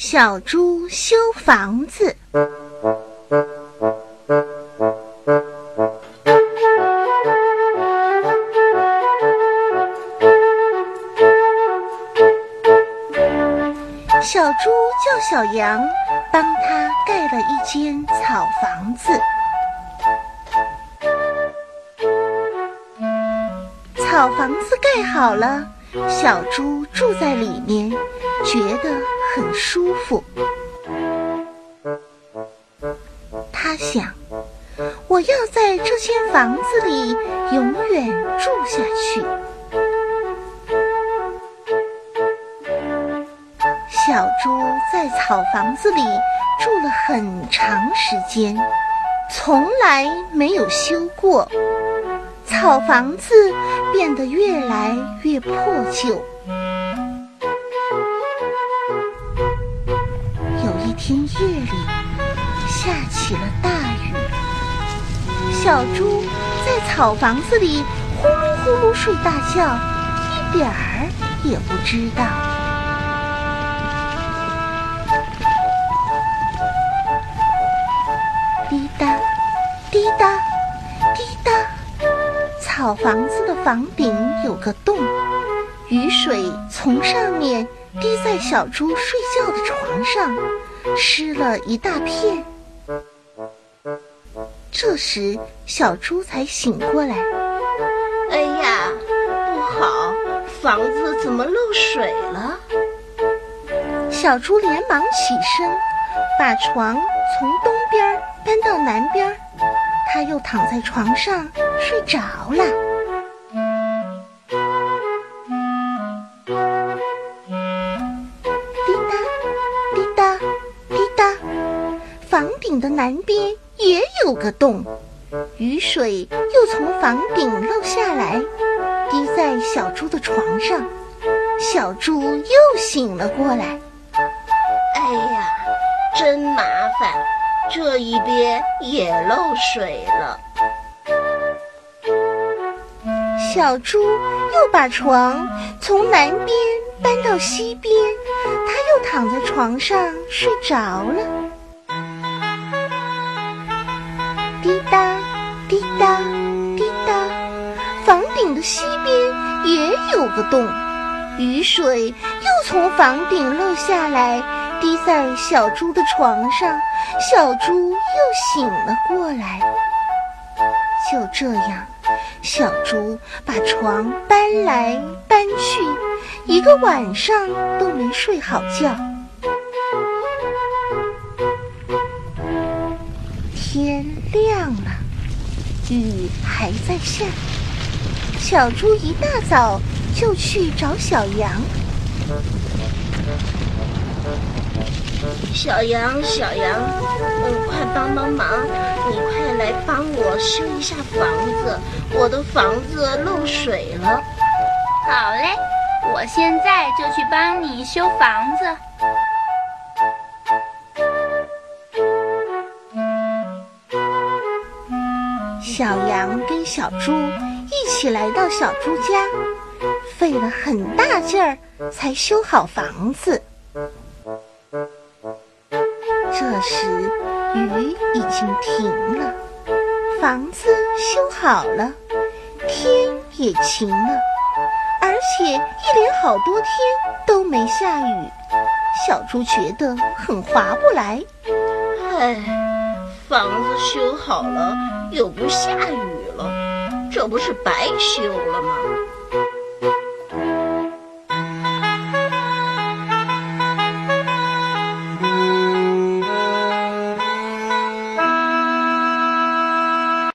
小猪修房子。小猪叫小羊帮他盖了一间草房子。草房子盖好了，小猪住在里面，觉得很舒服。他想，我要在这间房子里永远住下去。小猪在草房子里住了很长时间，从来没有修过。草房子变得越来越破旧。天夜里，下起了大雨，小猪在草房子里呼噜呼噜睡大觉，一点儿也不知道。滴答滴答，滴答。草房子的房顶有个洞，雨水从上面滴在小猪睡觉的床上，湿了一大片。这时，小猪才醒过来。哎呀，不好，房子怎么漏水了？小猪连忙起身，把床从东边搬到南边。他又躺在床上睡着了。房顶的南边也有个洞，雨水又从房顶漏下来，滴在小猪的床上。小猪又醒了过来。哎呀，真麻烦！这一边也漏水了。小猪又把床从南边搬到西边，他又躺在床上睡着了。也有个洞，雨水又从房顶漏下来，滴在小猪的床上。小猪又醒了过来。就这样，小猪把床搬来搬去，一个晚上都没睡好觉。天亮了，雨还在下。小猪一大早就去找小羊。小羊，小羊，嗯，快帮帮忙！你快来帮我修一下房子，我的房子漏水了。好嘞，我现在就去帮你修房子。小羊跟小猪一起来到小猪家，费了很大劲儿才修好房子。这时，雨已经停了，房子修好了，天也晴了，而且一连好多天都没下雨。小猪觉得很划不来。唉，房子修好了又不下雨了，这不是白修了吗？